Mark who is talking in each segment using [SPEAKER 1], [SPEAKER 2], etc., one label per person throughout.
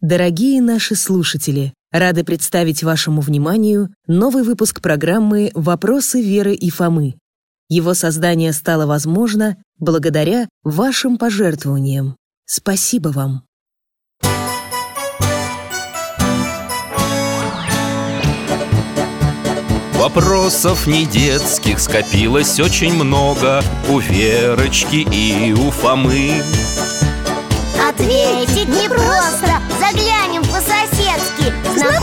[SPEAKER 1] Дорогие наши слушатели, рады представить вашему вниманию новый выпуск программы «Вопросы Веры и Фомы». Его создание стало возможно благодаря вашим пожертвованиям. Спасибо вам!
[SPEAKER 2] Вопросов не детских скопилось очень много У Верочки и у Фомы
[SPEAKER 3] Ответить непросто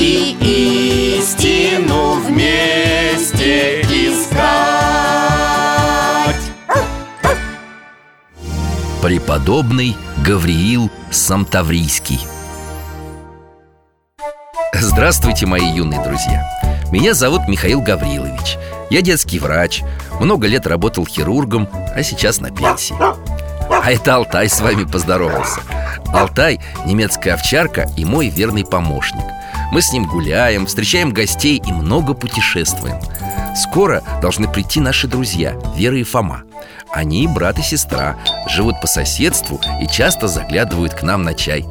[SPEAKER 2] И истину вместе искать.
[SPEAKER 4] Преподобный Гавриил Самтаврийский Здравствуйте, мои юные друзья. Меня зовут Михаил Гаврилович. Я детский врач Много лет работал хирургом, а сейчас на пенсии. А это Алтай с вами поздоровался. Алтай – немецкая овчарка и мой верный помощник Мы с ним гуляем, встречаем гостей и много путешествуем. Скоро должны прийти наши друзья Вера и Фома. Они брат и сестра, живут по соседству и часто заглядывают к нам на чай.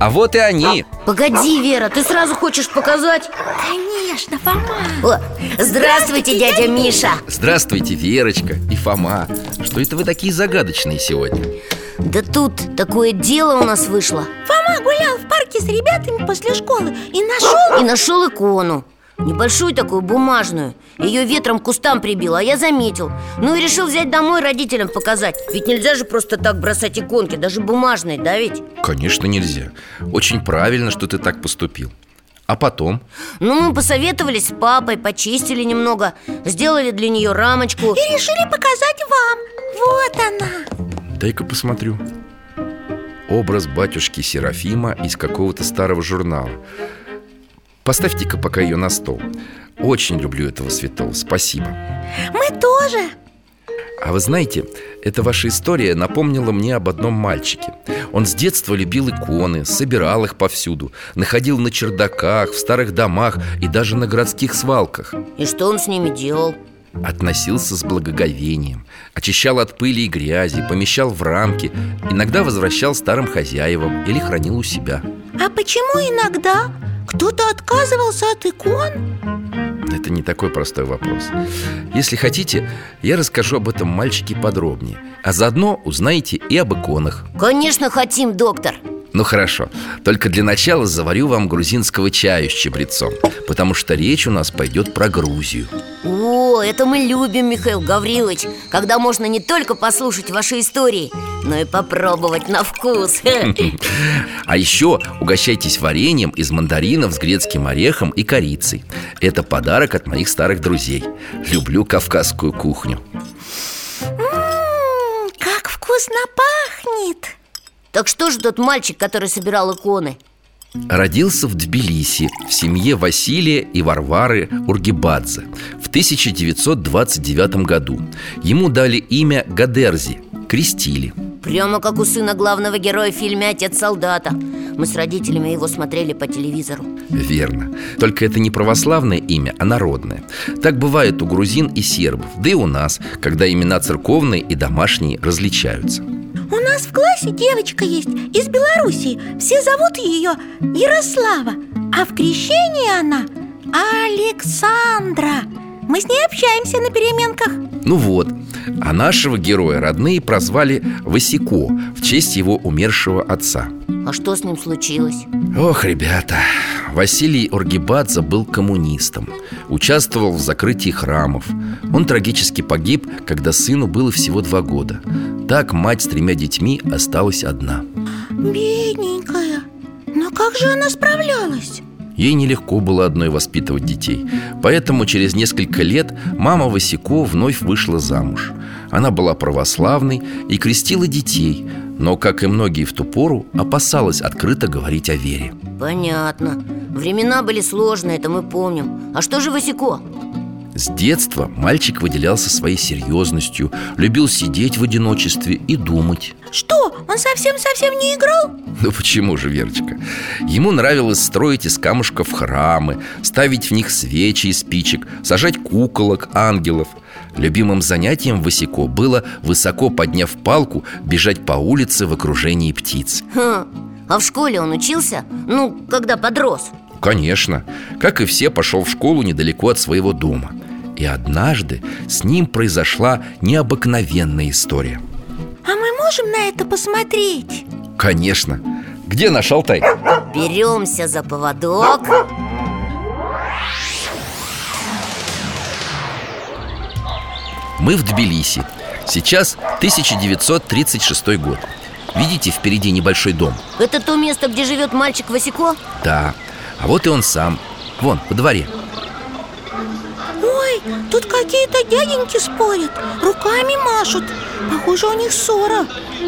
[SPEAKER 4] А вот и они.
[SPEAKER 3] Погоди, Вера, ты сразу хочешь показать?
[SPEAKER 5] Конечно, Фома.
[SPEAKER 3] О, здравствуйте, дядя Миша.
[SPEAKER 4] Здравствуйте, Верочка и Фома. Что это вы такие загадочные сегодня?
[SPEAKER 3] Да тут такое дело у нас вышло.
[SPEAKER 5] Фома гулял в парке с ребятами после школы И нашел
[SPEAKER 3] И нашел икону. Небольшую такую, бумажную. Ее ветром к кустам прибило, а я заметил. Ну и решил взять домой родителям показать. Ведь нельзя же просто так бросать иконки, даже бумажные, да ведь?
[SPEAKER 4] Конечно, нельзя. Очень правильно, что ты так поступил. А потом?
[SPEAKER 3] Ну, мы посоветовались с папой, почистили немного Сделали для нее рамочку.
[SPEAKER 5] И решили показать вам. Вот она.
[SPEAKER 4] Дай-ка посмотрю Образ батюшки Серафима из какого-то старого журнала. Поставьте-ка пока ее на стол. Очень люблю этого святого, спасибо.
[SPEAKER 5] Мы тоже.
[SPEAKER 4] А вы знаете, эта ваша история напомнила мне об одном мальчике. Он с детства любил иконы, собирал их повсюду Находил на чердаках, в старых домах и даже на городских свалках.
[SPEAKER 3] И что он с ними делал?
[SPEAKER 4] Относился с благоговением Очищал от пыли и грязи, помещал в рамки Иногда возвращал старым хозяевам или хранил у себя.
[SPEAKER 5] А почему иногда кто-то отказывался от икон?
[SPEAKER 4] Это не такой простой вопрос. Если хотите, я расскажу об этом мальчике подробнее А заодно узнаете и об иконах.
[SPEAKER 3] Конечно, хотим, доктор
[SPEAKER 4] Ну хорошо, только для начала заварю вам грузинского чаю с чабрецом Потому что речь у нас пойдет про Грузию.
[SPEAKER 3] О, это мы любим, Михаил Гаврилович Когда можно не только послушать ваши истории Но и попробовать на вкус.
[SPEAKER 4] А еще угощайтесь вареньем из мандаринов с грецким орехом и корицей. Это подарок от моих старых друзей. Люблю кавказскую кухню.
[SPEAKER 5] Как вкусно пахнет
[SPEAKER 3] Так что же тот мальчик, который собирал иконы?
[SPEAKER 4] Родился в Тбилиси в семье Василия и Варвары Ургибадзе в 1929 году. Ему дали имя Гадерзи, крестили.
[SPEAKER 3] Прямо как у сына главного героя в фильме «Отец солдата» Мы с родителями его смотрели по телевизору.
[SPEAKER 4] Верно. Только это не православное имя, а народное. Так бывает у грузин и сербов Да и у нас, когда имена церковные и домашние различаются
[SPEAKER 5] У нас в классе девочка есть из Белоруссии. Все зовут ее Ярослава А в крещении она Александра Мы с ней общаемся на переменках.
[SPEAKER 4] Ну вот, а нашего героя родные прозвали Васико В честь его умершего отца.
[SPEAKER 3] А что с ним случилось?
[SPEAKER 4] Ох, ребята, Василий Оргибадзе был коммунистом Участвовал в закрытии храмов. Он трагически погиб, когда сыну было всего два года. Так мать с тремя детьми осталась одна.
[SPEAKER 5] Бедненькая. Но как же она справлялась?
[SPEAKER 4] Ей нелегко было одной воспитывать детей. Поэтому через несколько лет мама Васико вновь вышла замуж. Она была православной и крестила детей Но, как и многие в ту пору, опасалась открыто говорить о вере.
[SPEAKER 3] Понятно. Времена были сложные, это мы помним. А что же Васико?
[SPEAKER 4] С детства мальчик выделялся своей серьезностью Любил сидеть в одиночестве и думать
[SPEAKER 5] Что, он совсем-совсем не играл?
[SPEAKER 4] Ну почему же, Верочка? Ему нравилось строить из камушков храмы Ставить в них свечи из спичек Сажать куколок, ангелов Любимым занятием Васико было, высоко подняв палку, бежать по улице в окружении птиц
[SPEAKER 3] Хм. А в школе он учился? Ну, когда подрос
[SPEAKER 4] Конечно, как и все, пошел в школу недалеко от своего дома И однажды с ним произошла необыкновенная история
[SPEAKER 5] А мы можем на это посмотреть?
[SPEAKER 4] Конечно Где наш Алтай?
[SPEAKER 3] Беремся за поводок
[SPEAKER 4] Мы в Тбилиси Сейчас 1936 год Видите впереди небольшой дом?
[SPEAKER 3] Это то место, где живет мальчик Васико?
[SPEAKER 4] Да, а вот и он сам. Вон, во дворе.
[SPEAKER 5] Ой, тут какие-то дяденьки спорят. Руками машут. Похоже, у них ссора.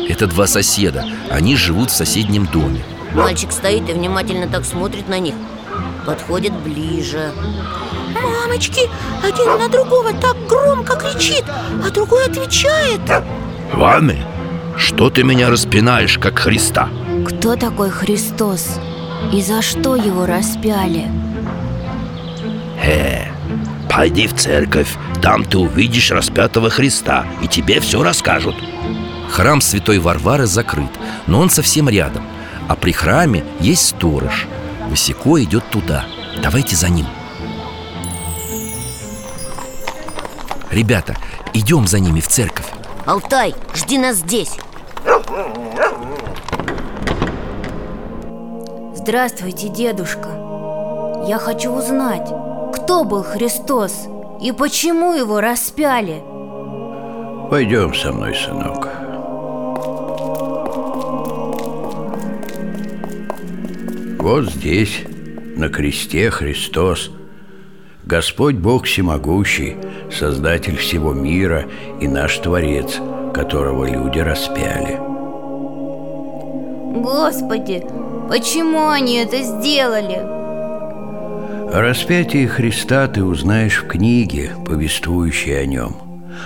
[SPEAKER 4] Это два соседа. Они живут в соседнем доме.
[SPEAKER 3] Мальчик стоит и внимательно так смотрит на них. Подходит ближе.
[SPEAKER 5] Мамочки, один на другого так громко кричит А другой отвечает.
[SPEAKER 6] Вами, что ты меня распинаешь, как Христа?
[SPEAKER 7] Кто такой Христос? И за что его распяли?
[SPEAKER 6] Э, пойди в церковь, там ты увидишь распятого Христа, и тебе все расскажут.
[SPEAKER 4] Храм Святой Варвары закрыт, но он совсем рядом А при храме есть сторож. Васико идет туда. Давайте за ним. Ребята, идем за ними в церковь.
[SPEAKER 3] Алтай, жди нас здесь
[SPEAKER 7] Здравствуйте, дедушка Я хочу узнать, кто был Христос и почему его распяли?
[SPEAKER 8] Пойдем со мной, сынок. Вот здесь, на кресте Христос, Господь Бог Всемогущий, Создатель всего мира и наш Творец, которого люди распяли.
[SPEAKER 7] Господи, почему они это сделали?
[SPEAKER 8] О распятии Христа ты узнаешь в книге, повествующей о нем.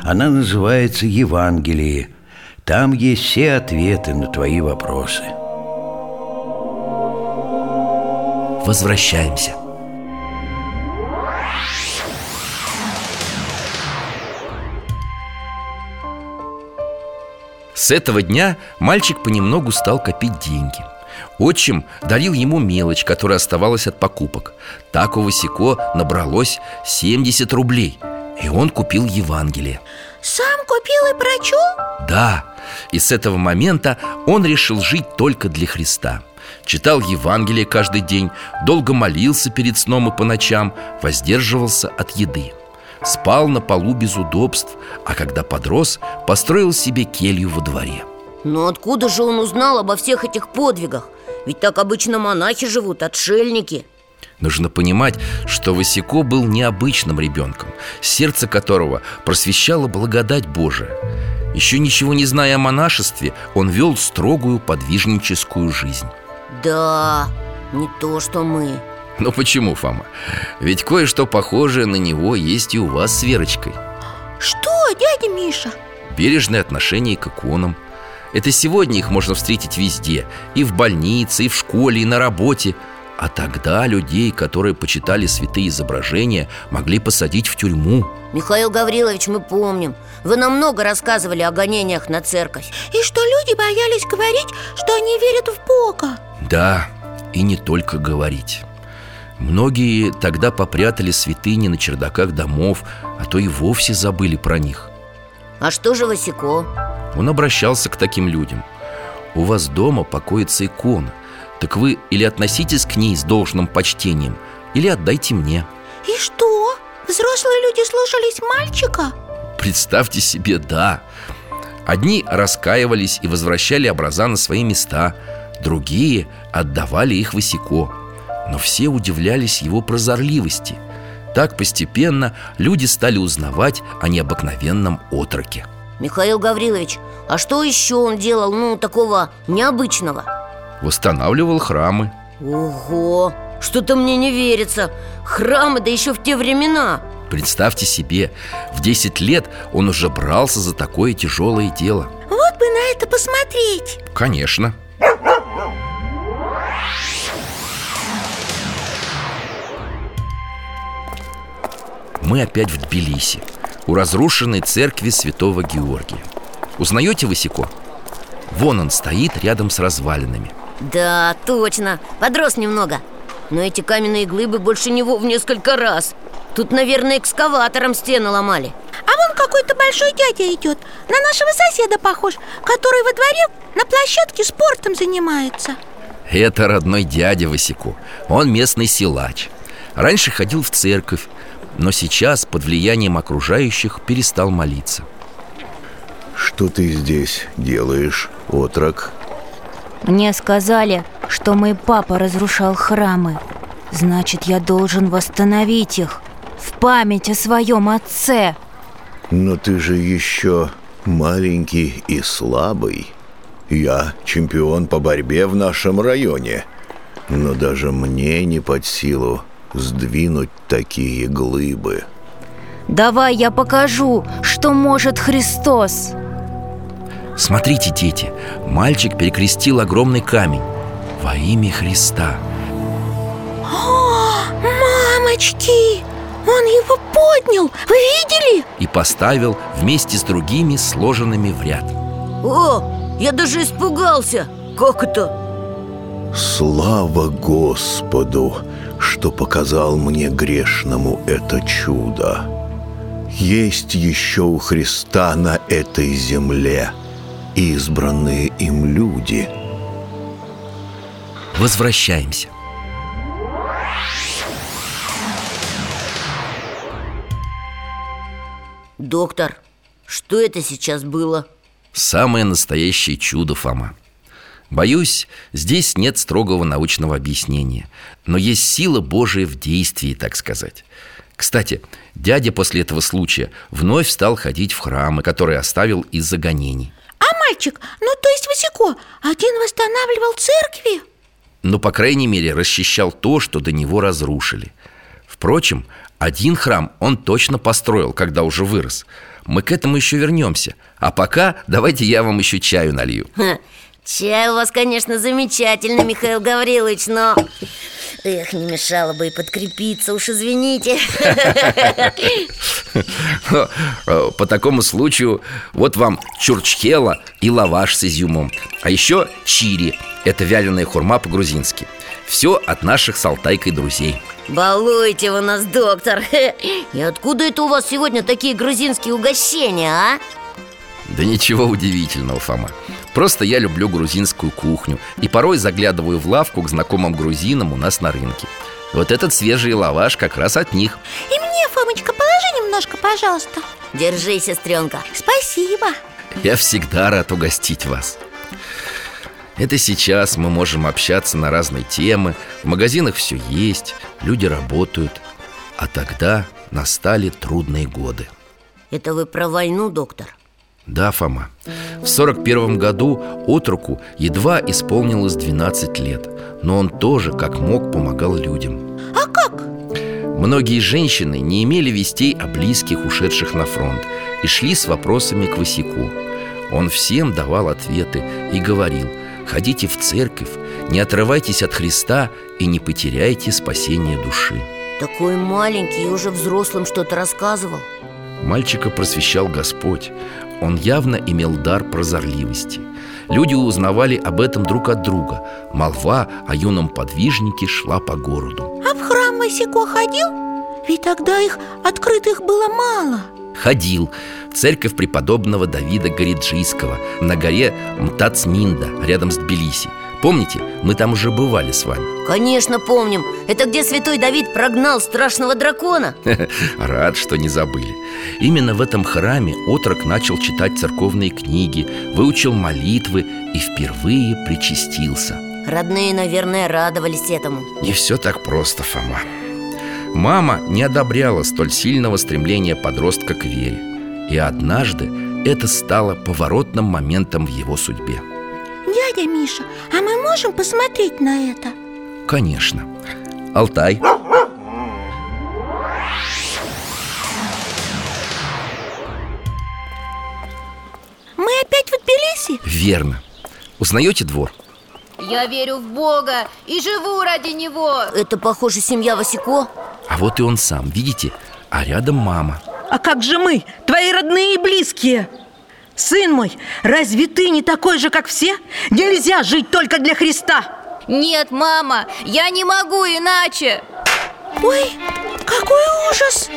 [SPEAKER 8] Она называется «Евангелие». Там есть все ответы на твои вопросы.
[SPEAKER 4] Возвращаемся С этого дня мальчик понемногу стал копить деньги Отчим дарил ему мелочь, которая оставалась от покупок. Так у Васико набралось 70 рублей И он купил Евангелие.
[SPEAKER 5] Сам купил и прочел?
[SPEAKER 4] Да, и с этого момента он решил жить только для Христа. Читал Евангелие каждый день, долго молился перед сном и по ночам, воздерживался от еды. Спал на полу без удобств, а когда подрос, построил себе келью во дворе
[SPEAKER 3] Но откуда же он узнал обо всех этих подвигах? Ведь так обычно монахи живут, отшельники
[SPEAKER 4] Нужно понимать, что Васико был необычным ребенком Сердце которого просвещало благодать Божия Еще ничего не зная о монашестве, он вел строгую подвижническую жизнь
[SPEAKER 3] Да, не то, что мы
[SPEAKER 4] Ну почему, Фома? Ведь кое-что похожее на него есть и у вас с Верочкой
[SPEAKER 5] Что, дядя Миша?
[SPEAKER 4] Бережное отношение к иконам Это сегодня их можно встретить везде. И в больнице, и в школе, и на работе. А тогда людей, которые почитали святые изображения Могли посадить в тюрьму.
[SPEAKER 3] Михаил Гаврилович, мы помним. Вы нам много рассказывали о гонениях на церковь.
[SPEAKER 5] И что люди боялись говорить, что они верят в Бога.
[SPEAKER 4] Да, и не только говорить. Многие тогда попрятали святыни на чердаках домов А то и вовсе забыли про них
[SPEAKER 3] А что же Васико?
[SPEAKER 4] Он обращался к таким людям У вас дома покоится икона Так вы или относитесь к ней с должным почтением Или отдайте мне
[SPEAKER 5] И что? Взрослые люди слушались мальчика?
[SPEAKER 4] Представьте себе, да Одни раскаивались и возвращали образа на свои места Другие отдавали их Васико Но все удивлялись его прозорливости Так постепенно люди стали узнавать о необыкновенном отроке.
[SPEAKER 3] Михаил Гаврилович, а что еще он делал, ну, такого необычного?
[SPEAKER 4] Восстанавливал храмы.
[SPEAKER 3] Ого, что-то мне не верится. Храмы, да еще в те времена.
[SPEAKER 4] Представьте себе, в 10 лет он уже брался за такое тяжелое дело.
[SPEAKER 5] Вот бы на это посмотреть.
[SPEAKER 4] Конечно Мы опять в Тбилиси У разрушенной церкви святого Георгия. Узнаете Васико? Вон он стоит рядом с развалинами.
[SPEAKER 3] Да, точно, подрос немного. Но эти каменные глыбы больше него в несколько раз. Тут, наверное, экскаватором стены ломали.
[SPEAKER 5] А вон какой-то большой дядя идет На нашего соседа похож Который во дворе на площадке спортом занимается.
[SPEAKER 4] Это родной дядя Васико. Он местный силач. Раньше ходил в церковь Но сейчас под влиянием окружающих перестал молиться.
[SPEAKER 9] Что ты здесь делаешь, отрок?
[SPEAKER 7] Мне сказали, что мой папа разрушал храмы. Значит, я должен восстановить их В память о своем отце.
[SPEAKER 9] Но ты же еще маленький и слабый. Я чемпион по борьбе в нашем районе. Но даже мне не под силу сдвинуть такие глыбы
[SPEAKER 7] Давай я покажу, что может Христос
[SPEAKER 4] Смотрите, дети, мальчик перекрестил огромный камень Во имя Христа
[SPEAKER 5] О, мамочки! Он его поднял, вы видели?
[SPEAKER 4] И поставил вместе с другими сложенными в ряд
[SPEAKER 3] О, я даже испугался Как это?
[SPEAKER 9] Слава Господу, что показал мне грешному это чудо. Есть еще у Христа на этой земле избранные им люди.
[SPEAKER 4] Возвращаемся.
[SPEAKER 3] Доктор, что это сейчас было?
[SPEAKER 4] Самое настоящее чудо, Фома Боюсь, здесь нет строгого научного объяснения Но есть сила Божия в действии, так сказать. Кстати, дядя после этого случая вновь стал ходить в храмы, которые оставил из-за гонений.
[SPEAKER 5] А мальчик, ну то есть Васико, один восстанавливал церкви?
[SPEAKER 4] Но, по крайней мере, расчищал то, что до него разрушили. Впрочем, один храм он точно построил, когда уже вырос. Мы к этому еще вернемся. А пока давайте я вам еще чаю налью
[SPEAKER 3] Чай у вас, конечно, замечательный, Михаил Гаврилович, но... Эх, не мешало бы и подкрепиться, уж извините.
[SPEAKER 4] По такому случаю вот вам чурчхела и лаваш с изюмом. А еще чири – это вяленая хурма по-грузински. Все от наших с Алтайкой друзей.
[SPEAKER 3] Балуйте вы нас, доктор. И откуда это у вас сегодня такие грузинские угощения, а?
[SPEAKER 4] Да ничего удивительного, Фома Просто я люблю грузинскую кухню И порой заглядываю в лавку к знакомым грузинам у нас на рынке. Вот этот свежий лаваш как раз от них.
[SPEAKER 5] И мне, Фомочка, положи немножко, пожалуйста.
[SPEAKER 3] Держи, сестренка.
[SPEAKER 5] Спасибо.
[SPEAKER 4] Я всегда рад угостить вас. Это сейчас мы можем общаться на разные темы. В магазинах все есть, люди работают. А тогда настали трудные годы.
[SPEAKER 3] Это вы про войну, доктор?
[SPEAKER 4] Да, Фома. В 41 году отруку едва исполнилось 12 лет Но он тоже, как мог, помогал людям.
[SPEAKER 5] А как?
[SPEAKER 4] Многие женщины не имели вестей о близких, ушедших на фронт И шли с вопросами к Васику Он всем давал ответы и говорил Ходите в церковь, не отрывайтесь от Христа И не потеряйте спасение души
[SPEAKER 3] Такой маленький и уже взрослым что-то рассказывал.
[SPEAKER 4] Мальчика просвещал Господь Он явно имел дар прозорливости. Люди узнавали об этом друг от друга. Молва о юном подвижнике шла по городу.
[SPEAKER 5] А в храм Васико ходил? Ведь тогда их открытых было мало.
[SPEAKER 4] Ходил. В церковь преподобного Давида Гориджийского. На горе Мтацминда, рядом с Тбилиси Помните, мы там уже бывали с вами.
[SPEAKER 3] Конечно, помним. Это где святой Давид прогнал страшного дракона?
[SPEAKER 4] Рад, что не забыли. Именно в этом храме отрок начал читать церковные книги Выучил молитвы и впервые причастился.
[SPEAKER 3] Родные, наверное, радовались этому.
[SPEAKER 4] Не все так просто, Фома. Мама не одобряла столь сильного стремления подростка к вере. И однажды это стало поворотным моментом в его судьбе
[SPEAKER 5] Дядя Миша, а мы можем посмотреть на это?
[SPEAKER 4] Конечно Алтай
[SPEAKER 5] Мы опять в Тбилиси?
[SPEAKER 4] Верно Узнаете двор?
[SPEAKER 7] Я верю в Бога и живу ради Него
[SPEAKER 3] Это, похоже, семья Васико
[SPEAKER 4] А вот и он сам, видите? А рядом мама
[SPEAKER 10] А как же мы, твои родные и близкие? Сын мой, разве ты не такой же, как все? Нельзя жить только для Христа.
[SPEAKER 7] Нет, мама, я не могу иначе.
[SPEAKER 5] Ой, какой ужас!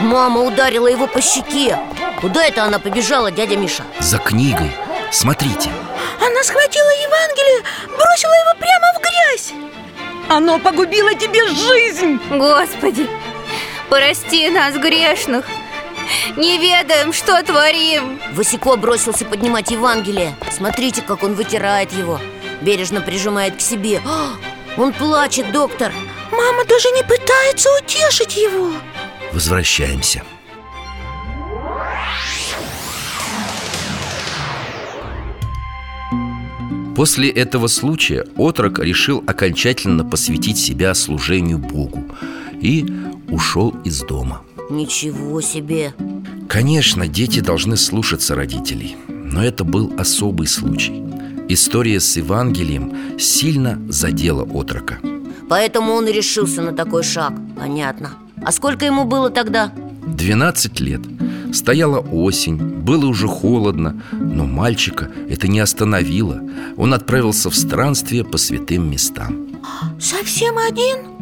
[SPEAKER 3] Мама ударила его по щеке. Куда это она побежала, дядя Миша?
[SPEAKER 4] За книгой. Смотрите.
[SPEAKER 5] Она схватила Евангелие, бросила его прямо в грязь.
[SPEAKER 10] Оно погубило тебе жизнь.
[SPEAKER 7] Господи, прости нас, грешных Не ведаем, что творим.
[SPEAKER 3] Васико бросился поднимать Евангелие. Смотрите, как он вытирает его. Бережно прижимает к себе. А, Он плачет, доктор.
[SPEAKER 5] Мама даже не пытается утешить его.
[SPEAKER 4] Возвращаемся. После этого случая отрок решил окончательно посвятить себя служению Богу и ушел из дома.
[SPEAKER 3] Ничего себе
[SPEAKER 4] Конечно, дети должны слушаться родителей, но это был особый случай. История с Евангелием сильно задела отрока.
[SPEAKER 3] Поэтому он и решился на такой шаг Понятно А сколько ему было тогда?
[SPEAKER 4] 12 лет. Стояла осень, было уже холодно, но мальчика это не остановило. Он отправился в странствие по святым местам.
[SPEAKER 5] Совсем один?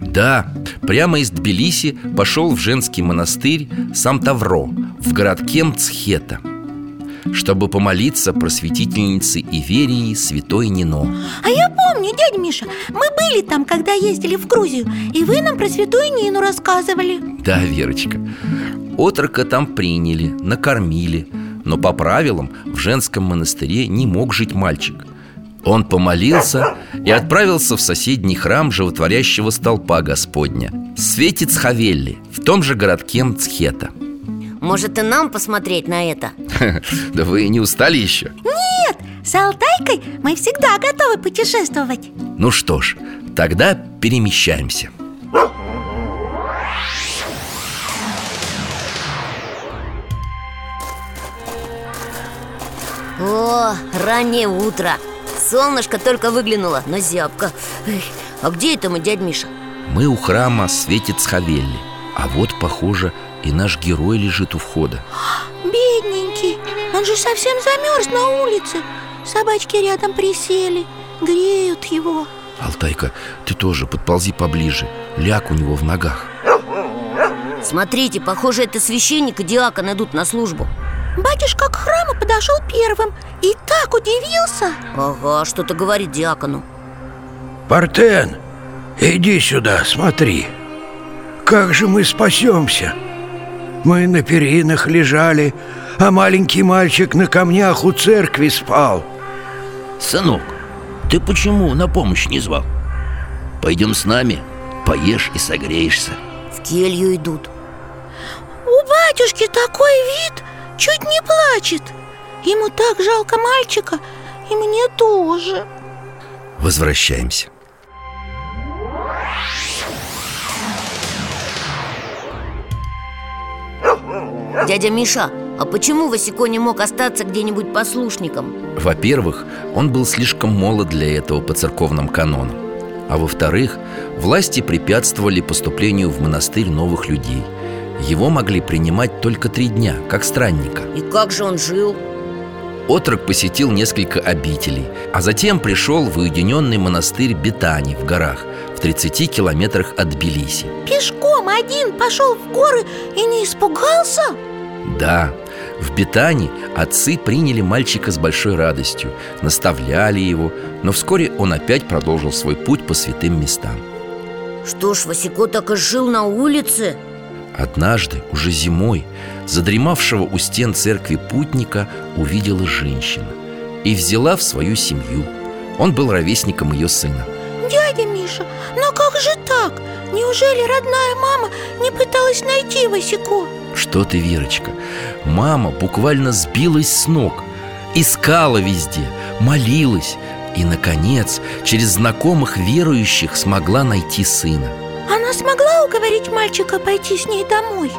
[SPEAKER 4] Да, прямо из Тбилиси пошел в женский монастырь Сам-Тавро в городке Мцхета чтобы помолиться просветительнице Иверии святой Нино.
[SPEAKER 5] А я помню, дядя Миша, мы были там, когда ездили в Грузию И вы нам про святую Нину рассказывали.
[SPEAKER 4] Да, Верочка Отрока там приняли, накормили Но по правилам в женском монастыре не мог жить мальчик Он помолился и отправился в соседний храм животворящего столпа Господня. Светец Хавелли в том же городке Мцхета.
[SPEAKER 3] Может и нам посмотреть на это?
[SPEAKER 4] Да вы не устали еще?
[SPEAKER 5] Нет, с Алтайкой мы всегда готовы путешествовать.
[SPEAKER 4] Ну что ж, тогда перемещаемся.
[SPEAKER 3] О, раннее утро Солнышко только выглянуло, но зябко. Эх, А где это мы, дядь Миша?
[SPEAKER 4] Мы у храма Светец Хавелли А вот, похоже, и наш герой лежит у входа.
[SPEAKER 5] Бедненький, он же совсем замерз на улице. Собачки рядом присели, греют его.
[SPEAKER 4] Алтайка, ты тоже подползи поближе Ляг у него в ногах.
[SPEAKER 3] Смотрите, похоже, это священник и диакон идут на службу
[SPEAKER 5] Батюшка к храму подошел первым и так удивился.
[SPEAKER 3] Ага, что-то говорит диакону.
[SPEAKER 8] Партен, иди сюда, смотри. Как же мы спасемся? Мы на перинах лежали, а маленький мальчик на камнях у церкви спал.
[SPEAKER 6] Сынок, ты почему на помощь не звал? Пойдем с нами, поешь и согреешься.
[SPEAKER 3] В келью идут.
[SPEAKER 5] У батюшки такой вид, чуть не плачет. Ему так жалко мальчика, и мне тоже.
[SPEAKER 4] Возвращаемся.
[SPEAKER 3] Дядя Миша, а почему Васико не мог остаться где-нибудь послушником?
[SPEAKER 4] Во-первых, он был слишком молод для этого по церковным канонам. А во-вторых, власти препятствовали поступлению в монастырь новых людей Его могли принимать только три дня, как странника
[SPEAKER 3] И как же он жил?
[SPEAKER 4] Отрок посетил несколько обителей А затем пришел в уединенный монастырь Бетани в горах В 30 километрах от Тбилиси
[SPEAKER 5] Пешком один пошел в горы и не испугался?
[SPEAKER 4] Да, в Бетане отцы приняли мальчика с большой радостью Наставляли его Но вскоре он опять продолжил свой путь по святым местам
[SPEAKER 3] Что ж, Васико так и жил на улице?
[SPEAKER 4] Однажды, уже зимой, задремавшего у стен церкви путника увидела женщина И взяла в свою семью Он был ровесником ее сына
[SPEAKER 5] Дядя Миша, но как же так? Неужели родная мама не пыталась найти Васико?
[SPEAKER 4] Что ты, Верочка Мама буквально сбилась с ног Искала везде, молилась И, наконец, через знакомых верующих смогла найти сына
[SPEAKER 5] Она смогла уговорить мальчика пойти с ней домой?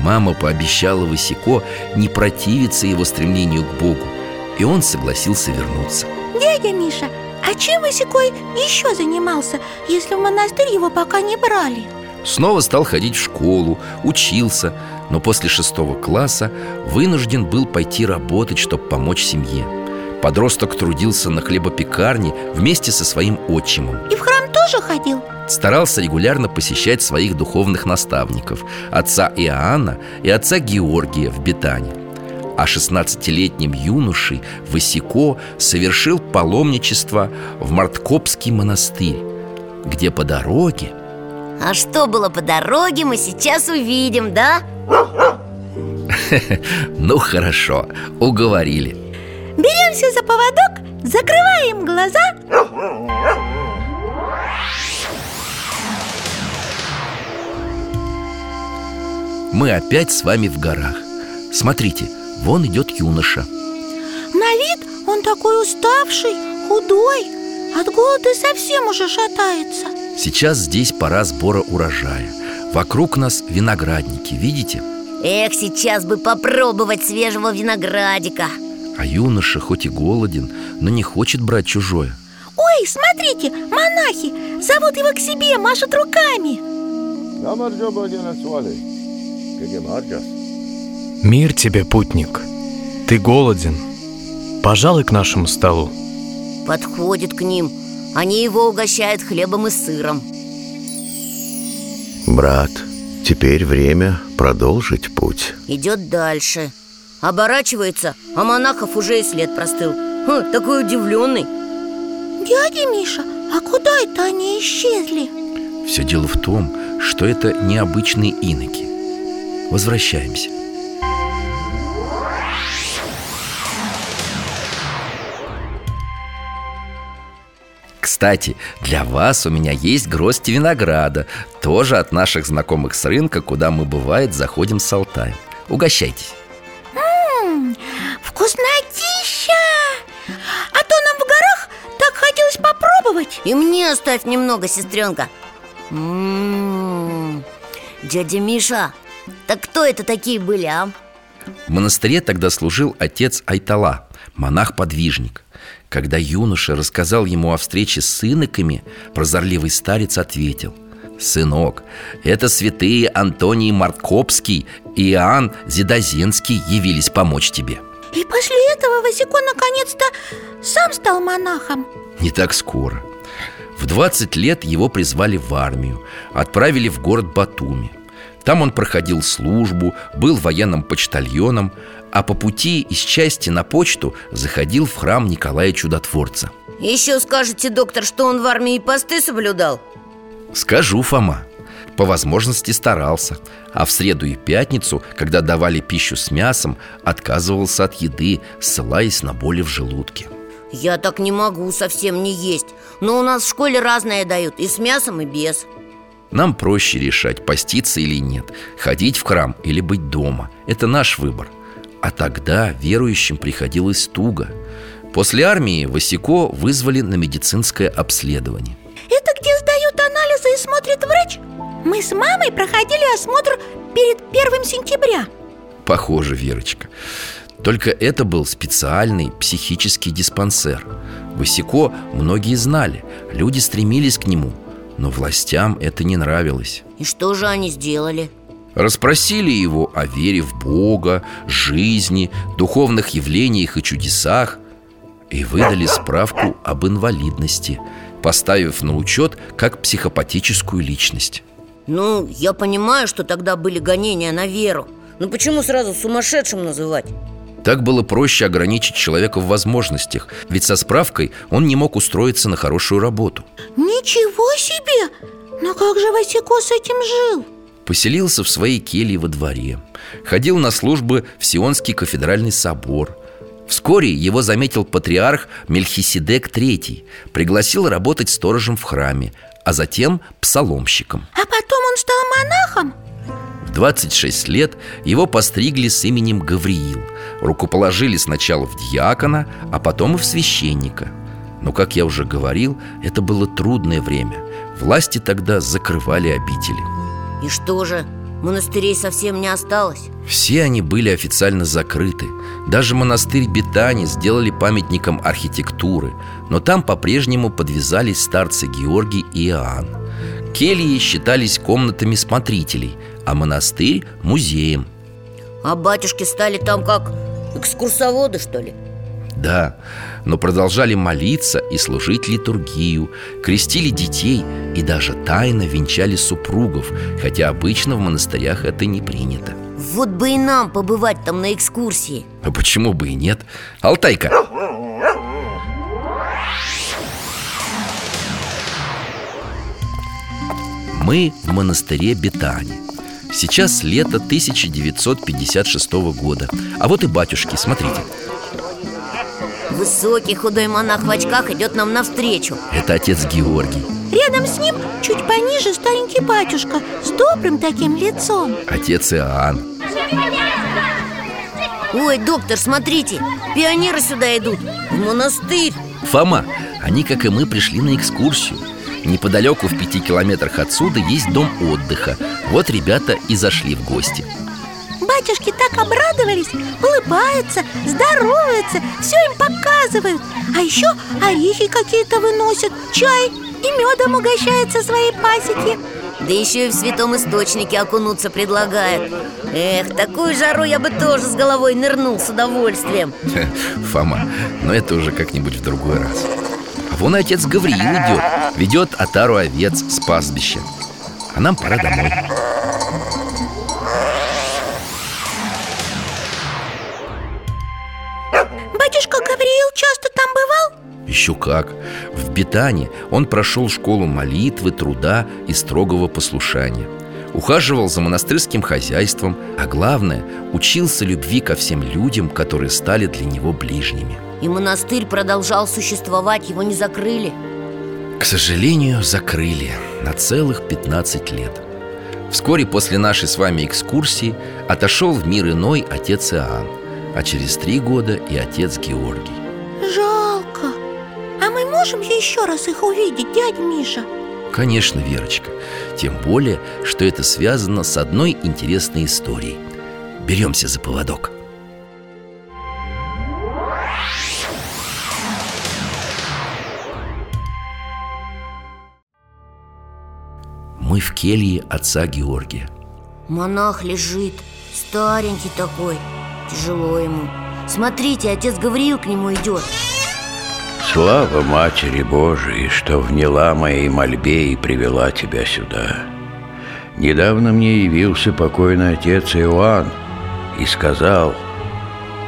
[SPEAKER 4] Мама пообещала Васико не противиться его стремлению к Богу И он согласился вернуться
[SPEAKER 5] Дядя Миша, а чем Васикой еще занимался, если в монастырь его пока не брали?
[SPEAKER 4] Снова стал ходить в школу, учился Но после шестого класса вынужден был пойти работать, чтобы помочь семье Подросток трудился на хлебопекарне вместе со своим отчимом
[SPEAKER 5] И в храм тоже ходил?
[SPEAKER 4] Старался регулярно посещать своих духовных наставников Отца Иоанна и отца Георгия в Бетане а 16-летним юношей Васико совершил паломничество в Марткопский монастырь Где по дороге
[SPEAKER 3] А что было по дороге, мы сейчас увидим, да?
[SPEAKER 4] Ну хорошо, уговорили
[SPEAKER 5] Беремся за поводок, закрываем глаза.
[SPEAKER 4] Мы опять с вами в горах. Смотрите, вон идет юноша.
[SPEAKER 5] На вид он такой уставший, худой От голода совсем уже шатается.
[SPEAKER 4] Сейчас здесь пора сбора урожая. Вокруг нас виноградники, видите?
[SPEAKER 3] Эх, сейчас бы попробовать свежего виноградика
[SPEAKER 4] А юноша хоть и голоден, но не хочет брать чужое.
[SPEAKER 5] Ой, смотрите, монахи! Зовут его к себе, машут руками!
[SPEAKER 11] Мир тебе, путник. Ты голоден. Пожалуй, к нашему столу.
[SPEAKER 3] Подходит к ним. Они его угощают хлебом и сыром.
[SPEAKER 9] Брат, теперь время продолжить путь.
[SPEAKER 3] Идет дальше Оборачивается, а монахов уже и след простыл. Хм, Такой удивленный.
[SPEAKER 5] Дядя Миша, а куда это они исчезли?
[SPEAKER 4] Все дело в том, что это необычные иноки. Возвращаемся. Кстати, для вас у меня есть гроздь винограда Тоже от наших знакомых с рынка, куда мы, бывает, заходим с Алтаем. Угощайтесь
[SPEAKER 3] И мне оставь немного, сестренка. М-м-м. Дядя Миша, так кто это такие были, а?
[SPEAKER 4] В монастыре тогда служил отец Айтала, монах-подвижник. Когда юноша рассказал ему о встрече с иноками Прозорливый старец ответил. Сынок, это святые Антоний Марткопский и Иоанн Зидозенский явились помочь тебе
[SPEAKER 5] И после этого Васико наконец-то сам стал монахом.
[SPEAKER 4] Не так скоро В 20 лет его призвали в армию Отправили в город Батуми. Там он проходил службу, был военным почтальоном А по пути из части на почту заходил в храм Николая Чудотворца.
[SPEAKER 3] Еще скажете, доктор, что он в армии посты соблюдал?
[SPEAKER 4] Скажу, Фома. По возможности старался. А в среду и пятницу, когда давали пищу с мясом Отказывался от еды, ссылаясь на боли в желудке.
[SPEAKER 3] Я так не могу совсем не есть Но у нас в школе разное дают И с мясом, и без.
[SPEAKER 4] Нам проще решать, поститься или нет Ходить в храм или быть дома. Это наш выбор. А тогда верующим приходилось туго. После армии Васико вызвали на медицинское обследование.
[SPEAKER 5] Это где сдают анализы и смотрит врач? Мы с мамой проходили осмотр перед первым сентября.
[SPEAKER 4] Похоже, Верочка Только это был специальный психический диспансер Васико многие знали Люди стремились к нему Но властям это не нравилось
[SPEAKER 3] И что же они сделали?
[SPEAKER 4] Расспросили его о вере в Бога, жизни, духовных явлениях и чудесах И выдали справку об инвалидности Поставив на учет как психопатическую личность
[SPEAKER 3] Ну, я понимаю, что тогда были гонения на веру Но почему сразу сумасшедшим называть?
[SPEAKER 4] Так было проще ограничить человека в возможностях Ведь со справкой он не мог устроиться на хорошую работу
[SPEAKER 5] Ничего себе! Но как же Васико с этим жил?
[SPEAKER 4] Поселился в своей келье во дворе Ходил на службы в Сионский кафедральный собор Вскоре его заметил патриарх Мельхиседек III Пригласил работать сторожем в храме А затем псаломщиком
[SPEAKER 5] А потом он стал монахом?
[SPEAKER 4] В 26 лет его постригли с именем Гавриил Рукоположили сначала в диакона, а потом и в священника. Но, как я уже говорил, это было трудное время. Власти тогда закрывали обители.
[SPEAKER 3] И что же, монастырей совсем не осталось?
[SPEAKER 4] Все они были официально закрыты. Даже монастырь Бетани сделали памятником архитектуры. Но там по-прежнему подвязались старцы Георгий и Иоанн. Кельи считались комнатами смотрителей, а монастырь – музеем.
[SPEAKER 3] А батюшки стали там как экскурсоводы, что ли?
[SPEAKER 4] Да, но продолжали молиться и служить литургию Крестили детей и даже тайно венчали супругов Хотя обычно в монастырях это не принято
[SPEAKER 3] Вот бы и нам побывать там на экскурсии
[SPEAKER 4] А почему бы и нет? Алтайка, Мы в монастыре Бетани Сейчас лето 1956 года. А вот и батюшки, смотрите.
[SPEAKER 3] Высокий худой монах в очках идет нам навстречу.
[SPEAKER 4] Это отец Георгий.
[SPEAKER 5] Рядом с ним, чуть пониже, старенький батюшка С добрым таким лицом.
[SPEAKER 4] Отец Иоанн.
[SPEAKER 3] Ой, доктор, смотрите, пионеры сюда идут. В монастырь.
[SPEAKER 4] Фома, они, как и мы, пришли на экскурсию Неподалеку в пяти километрах отсюда есть дом отдыха. Вот ребята и зашли в гости.
[SPEAKER 5] Батюшки так обрадовались, улыбаются, здороваются, все им показывают. А еще орехи какие-то выносят, чай и медом угощают со своей пасеки.
[SPEAKER 3] Да еще и в святом источнике окунуться предлагают. Эх, такую жару я бы тоже с головой нырнул с удовольствием.
[SPEAKER 4] Фома, но это уже как-нибудь в другой раз вон отец Гавриил идет Ведет отару овец с пастбища. А нам пора домой.
[SPEAKER 5] Батюшка Гавриил часто там бывал?
[SPEAKER 4] Еще как. В Бетане он прошел школу молитвы, труда и строгого послушания. Ухаживал за монастырским хозяйством А главное, учился любви ко всем людям, которые стали для него ближними
[SPEAKER 3] И монастырь продолжал существовать, его не закрыли.
[SPEAKER 4] К сожалению, закрыли на целых 15 лет. Вскоре после нашей с вами экскурсии отошел в мир иной отец Иоанн А через три года и отец Георгий.
[SPEAKER 5] Жалко. А мы можем еще раз их увидеть, дядя Миша?
[SPEAKER 4] Конечно, Верочка. Тем более, что это связано с одной интересной историей. Беремся за поводок Мы в келье отца Георгия
[SPEAKER 3] Монах лежит, старенький такой, тяжело ему Смотрите, отец Гавриил к нему идет
[SPEAKER 8] Слава Матери Божией, что вняла моей мольбе и привела тебя сюда. Недавно мне явился покойный отец Иоанн и сказал,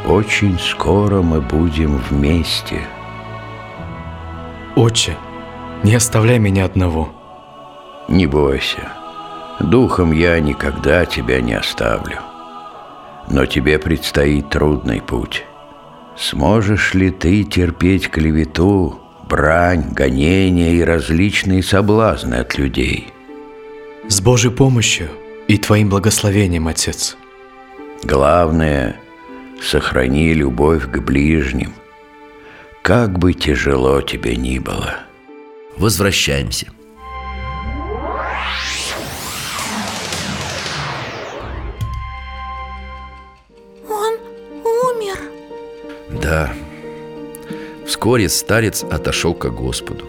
[SPEAKER 8] очень скоро мы будем вместе.
[SPEAKER 11] Отче, не оставляй меня одного
[SPEAKER 8] Не бойся, духом я никогда тебя не оставлю. Но тебе предстоит трудный путь. Сможешь ли ты терпеть клевету, брань, гонения и различные соблазны от людей?
[SPEAKER 11] С Божьей помощью и Твоим благословением, Отец
[SPEAKER 8] Главное, сохрани любовь к ближним, как бы тяжело тебе ни было.
[SPEAKER 4] Возвращаемся Да. Вскоре старец отошел ко Господу.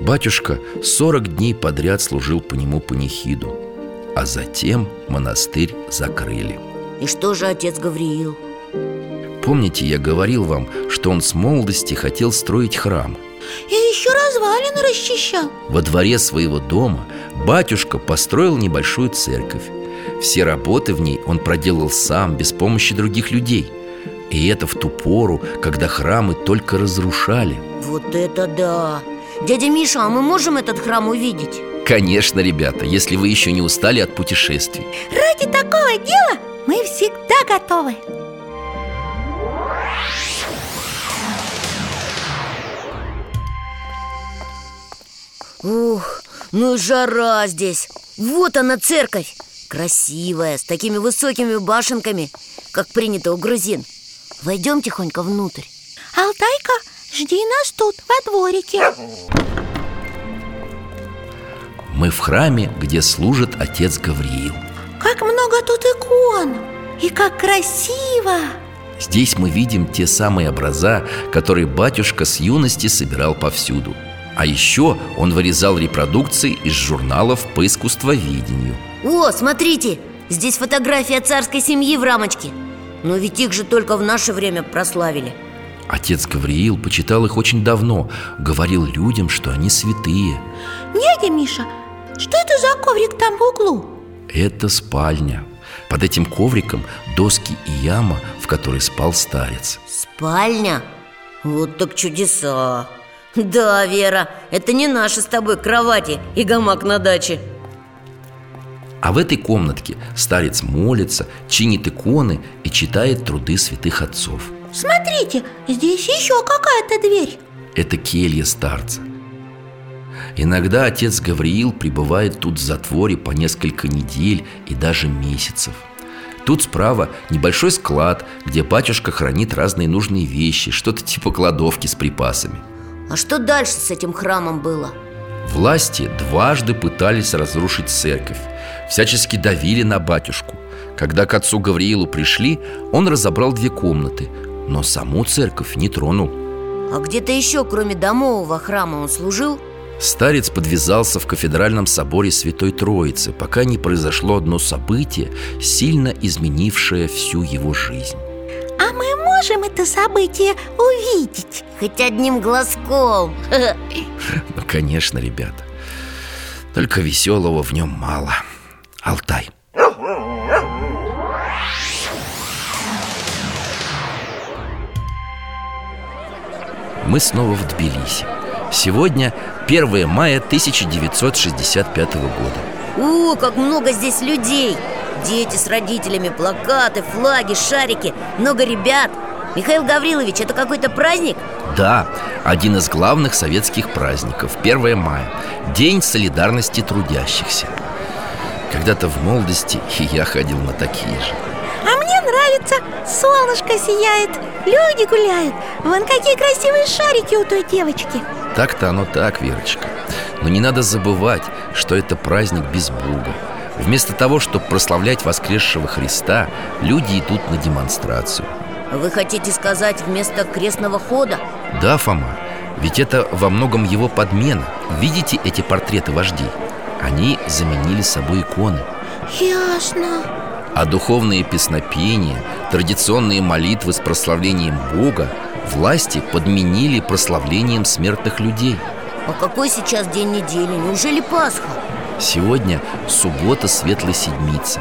[SPEAKER 4] Батюшка 40 дней подряд служил по нему панихиду А затем монастырь закрыли.
[SPEAKER 3] И что же отец Гавриил?
[SPEAKER 4] Помните, я говорил вам, что он с молодости хотел строить храм?
[SPEAKER 5] И еще развалины расчищал.
[SPEAKER 4] Во дворе своего дома батюшка построил небольшую церковь. Все работы в ней он проделал сам, без помощи других людей И это в ту пору, когда храмы только разрушали.
[SPEAKER 3] Вот это да! Дядя Миша, а мы можем этот храм увидеть?
[SPEAKER 4] Конечно, ребята, если вы еще не устали от путешествий.
[SPEAKER 5] Ради такого дела мы всегда готовы!
[SPEAKER 3] Ух, ну и жара здесь! Вот она церковь! Красивая, с такими высокими башенками, как принято у грузин Войдем тихонько внутрь.
[SPEAKER 5] Алтайка, жди нас тут, во дворике.
[SPEAKER 4] Мы в храме, где служит отец Гавриил.
[SPEAKER 5] Как много тут икон! И как красиво!
[SPEAKER 4] Здесь мы видим те самые образа, которые батюшка с юности собирал повсюду. А еще он вырезал репродукции из журналов по искусствоведению.
[SPEAKER 3] О, смотрите, здесь фотография царской семьи в рамочке Но ведь их же только в наше время прославили.
[SPEAKER 4] Отец Гавриил почитал их очень давно Говорил людям, что они святые.
[SPEAKER 5] Дядя Миша, что это за коврик там в углу?
[SPEAKER 4] Это спальня. Под этим ковриком доски и яма, в которой спал старец.
[SPEAKER 3] Спальня? Вот так чудеса. Да, Вера, это не наши с тобой кровати и гамак на даче
[SPEAKER 4] А в этой комнатке старец молится, чинит иконы и читает труды святых отцов.
[SPEAKER 5] Смотрите, здесь еще какая-то дверь.
[SPEAKER 4] Это келья старца. Иногда отец Гавриил пребывает тут в затворе по несколько недель и даже месяцев. Тут справа небольшой склад, где батюшка хранит разные нужные вещи Что-то типа кладовки с припасами.
[SPEAKER 3] А что дальше с этим храмом было?
[SPEAKER 4] Власти дважды пытались разрушить церковь Всячески давили на батюшку. Когда к отцу Гавриилу пришли, он разобрал две комнаты Но саму церковь не тронул.
[SPEAKER 3] А где-то еще, кроме домового храма, он служил?
[SPEAKER 4] Старец подвязался в кафедральном соборе Святой Троицы Пока не произошло одно событие, сильно изменившее всю его жизнь
[SPEAKER 5] можем это событие увидеть?
[SPEAKER 3] Хоть одним глазком.
[SPEAKER 4] Ну, конечно, ребята Только веселого в нем мало. Алтай. Мы снова в Тбилиси. Сегодня 1 мая 1965 года.
[SPEAKER 3] О, как много здесь людей! Дети с родителями, плакаты, флаги, шарики. Много ребят Михаил Гаврилович, это какой-то праздник?
[SPEAKER 4] Да, один из главных советских праздников 1 мая День солидарности трудящихся. Когда-то в молодости и я ходил на такие же.
[SPEAKER 5] А мне нравится, солнышко сияет, люди гуляют. Вон какие красивые шарики у той девочки.
[SPEAKER 4] Так-то оно так, Верочка. Но не надо забывать, что это праздник без Бога. Вместо того, чтобы прославлять воскресшего Христа Люди идут на демонстрацию
[SPEAKER 3] Вы хотите сказать вместо крестного хода?
[SPEAKER 4] Да, Фома, ведь это во многом его подмена Видите эти портреты вождей? Они заменили собой иконы
[SPEAKER 5] Ясно
[SPEAKER 4] А духовные песнопения, традиционные молитвы с прославлением Бога Власти подменили прославлением смертных людей
[SPEAKER 3] А какой сейчас день недели? Неужели Пасха?
[SPEAKER 4] Сегодня суббота Светлой Седмицы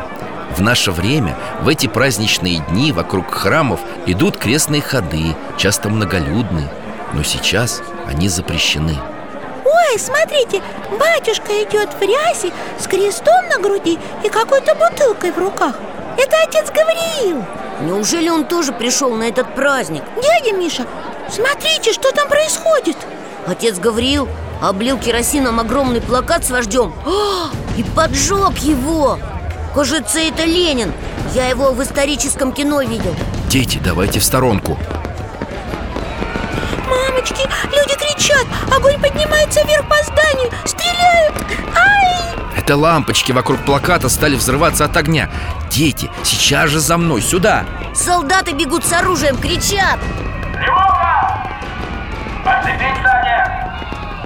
[SPEAKER 4] В наше время в эти праздничные дни вокруг храмов идут крестные ходы, часто многолюдные. Но сейчас они запрещены.
[SPEAKER 5] Ой, смотрите, батюшка идет в рясе с крестом на груди и какой-то бутылкой в руках. Это отец Гавриил.
[SPEAKER 3] Неужели он тоже пришел на этот праздник?
[SPEAKER 5] Дядя Миша, смотрите, что там происходит.
[SPEAKER 3] Отец Гавриил облил керосином огромный плакат с вождем О, и поджег его Кажется, это Ленин Я его в историческом кино видел
[SPEAKER 4] Дети, давайте в сторонку
[SPEAKER 5] Мамочки, люди кричат Огонь поднимается вверх по зданию Стреляют Ай!
[SPEAKER 4] Это лампочки вокруг плаката стали взрываться от огня Дети, сейчас же за мной, сюда
[SPEAKER 3] Солдаты бегут с оружием, кричат
[SPEAKER 12] Тревога! Отцепить здание!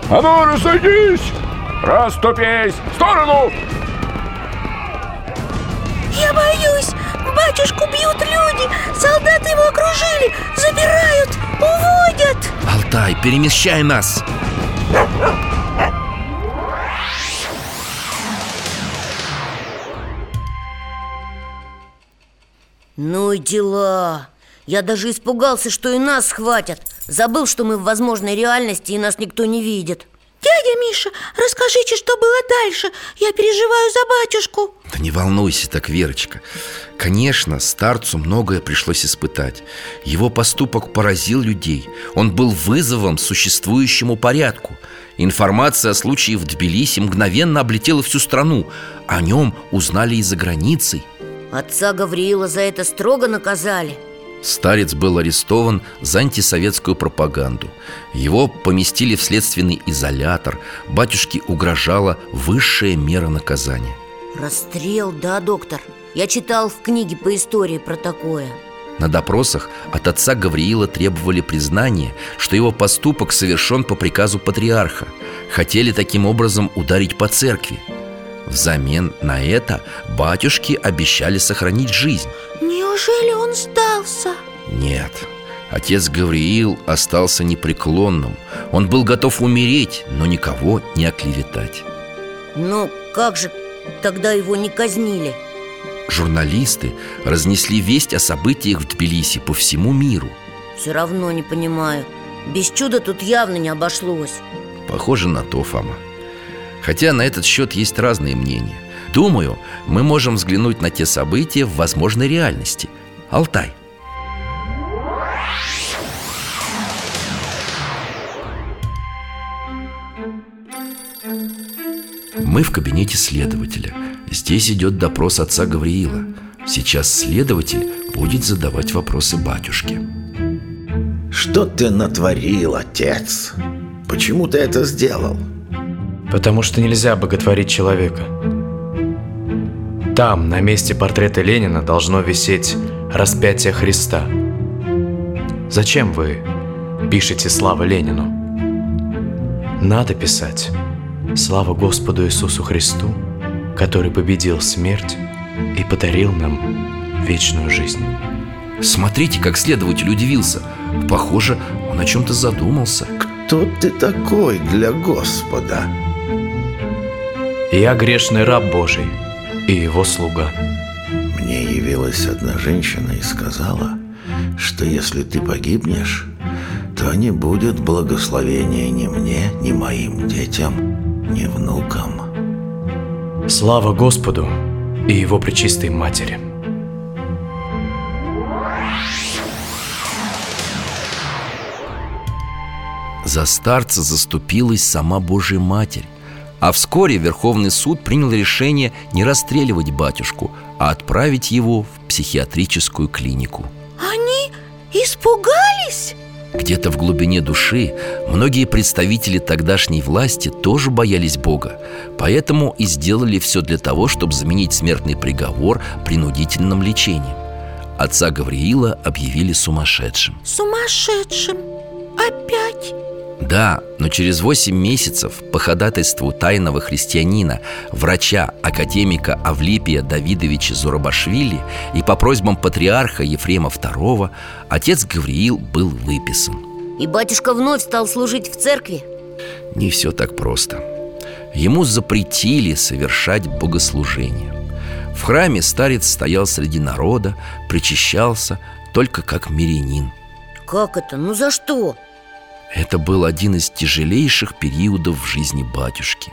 [SPEAKER 13] А ну, разойдись! Раступись! В сторону!
[SPEAKER 5] Я боюсь! Батюшку бьют люди! Солдаты его окружили! Забирают! Уводят!
[SPEAKER 4] Алтай, перемещай нас!
[SPEAKER 3] Ну и дела Я даже испугался, что и нас схватят Забыл, что мы в возможной реальности и нас никто не видит
[SPEAKER 5] Дядя Миша, расскажите, что было дальше? Я переживаю за батюшку
[SPEAKER 4] Да не волнуйся так, Верочка. Конечно, старцу многое пришлось испытать. Его поступок поразил людей. Он был вызовом существующему порядку. Информация о случае в Тбилиси мгновенно облетела всю страну. О нем узнали и за границей
[SPEAKER 3] Отца Гавриила за это строго наказали
[SPEAKER 4] Старец был арестован за антисоветскую пропаганду. Его поместили в следственный изолятор. Батюшке угрожала высшая мера наказания.
[SPEAKER 3] Расстрел, да, доктор? Я читал в книге по истории про такое.
[SPEAKER 4] На допросах от отца Гавриила требовали признания, что его поступок совершен по приказу патриарха. Хотели таким образом ударить по церкви. Взамен на это батюшки обещали сохранить жизнь
[SPEAKER 5] Неужели он сдался?
[SPEAKER 4] Нет, отец Гавриил остался непреклонным. Он был готов умереть, но никого не оклеветать.
[SPEAKER 3] Ну, как же тогда его не казнили?
[SPEAKER 4] Журналисты разнесли весть о событиях в Тбилиси по всему миру.
[SPEAKER 3] Все равно не понимаю. Без чуда тут явно не обошлось.
[SPEAKER 4] Похоже на то, Фома. Хотя на этот счет есть разные мнения Думаю, мы можем взглянуть на те события в возможной реальности Алтай Мы в кабинете следователя Здесь идет допрос отца Гавриила Сейчас следователь будет задавать вопросы батюшке
[SPEAKER 9] Что ты натворил, отец? Почему ты это сделал?
[SPEAKER 11] Потому что нельзя боготворить человека. Там, на месте портрета Ленина, должно висеть распятие Христа. Зачем вы пишете «Слава Ленину»? Надо писать «Слава Господу Иисусу Христу, который победил смерть и подарил нам вечную жизнь».
[SPEAKER 4] Смотрите, как следователь удивился Похоже, он о чем-то задумался
[SPEAKER 9] Кто ты такой для Господа?
[SPEAKER 11] Я грешный раб Божий и его слуга
[SPEAKER 9] Мне явилась одна женщина и сказала, что если ты погибнешь, то не будет благословения ни мне, ни моим детям, ни внукам.
[SPEAKER 11] Слава Господу и его пречистой матери
[SPEAKER 4] За старца заступилась сама Божья Матерь А вскоре Верховный суд принял решение не расстреливать батюшку А отправить его в психиатрическую клинику
[SPEAKER 5] Они испугались?
[SPEAKER 4] Где-то в глубине души многие представители тогдашней власти тоже боялись Бога Поэтому и сделали все для того, чтобы заменить смертный приговор принудительным лечением Отца Гавриила объявили сумасшедшим
[SPEAKER 5] Сумасшедшим Опять?
[SPEAKER 4] Да, но через 8 месяцев по ходатайству тайного христианина, врача, академика Авлипия Давидовича Зурабашвили и по просьбам патриарха Ефрема II отец Гавриил был выписан.
[SPEAKER 3] И батюшка вновь стал служить в церкви?
[SPEAKER 4] Не все так просто. Ему запретили совершать богослужение. В храме старец стоял среди народа, причащался только как мирянин.
[SPEAKER 3] Как это? Ну за что?
[SPEAKER 4] Это был один из тяжелейших периодов в жизни батюшки.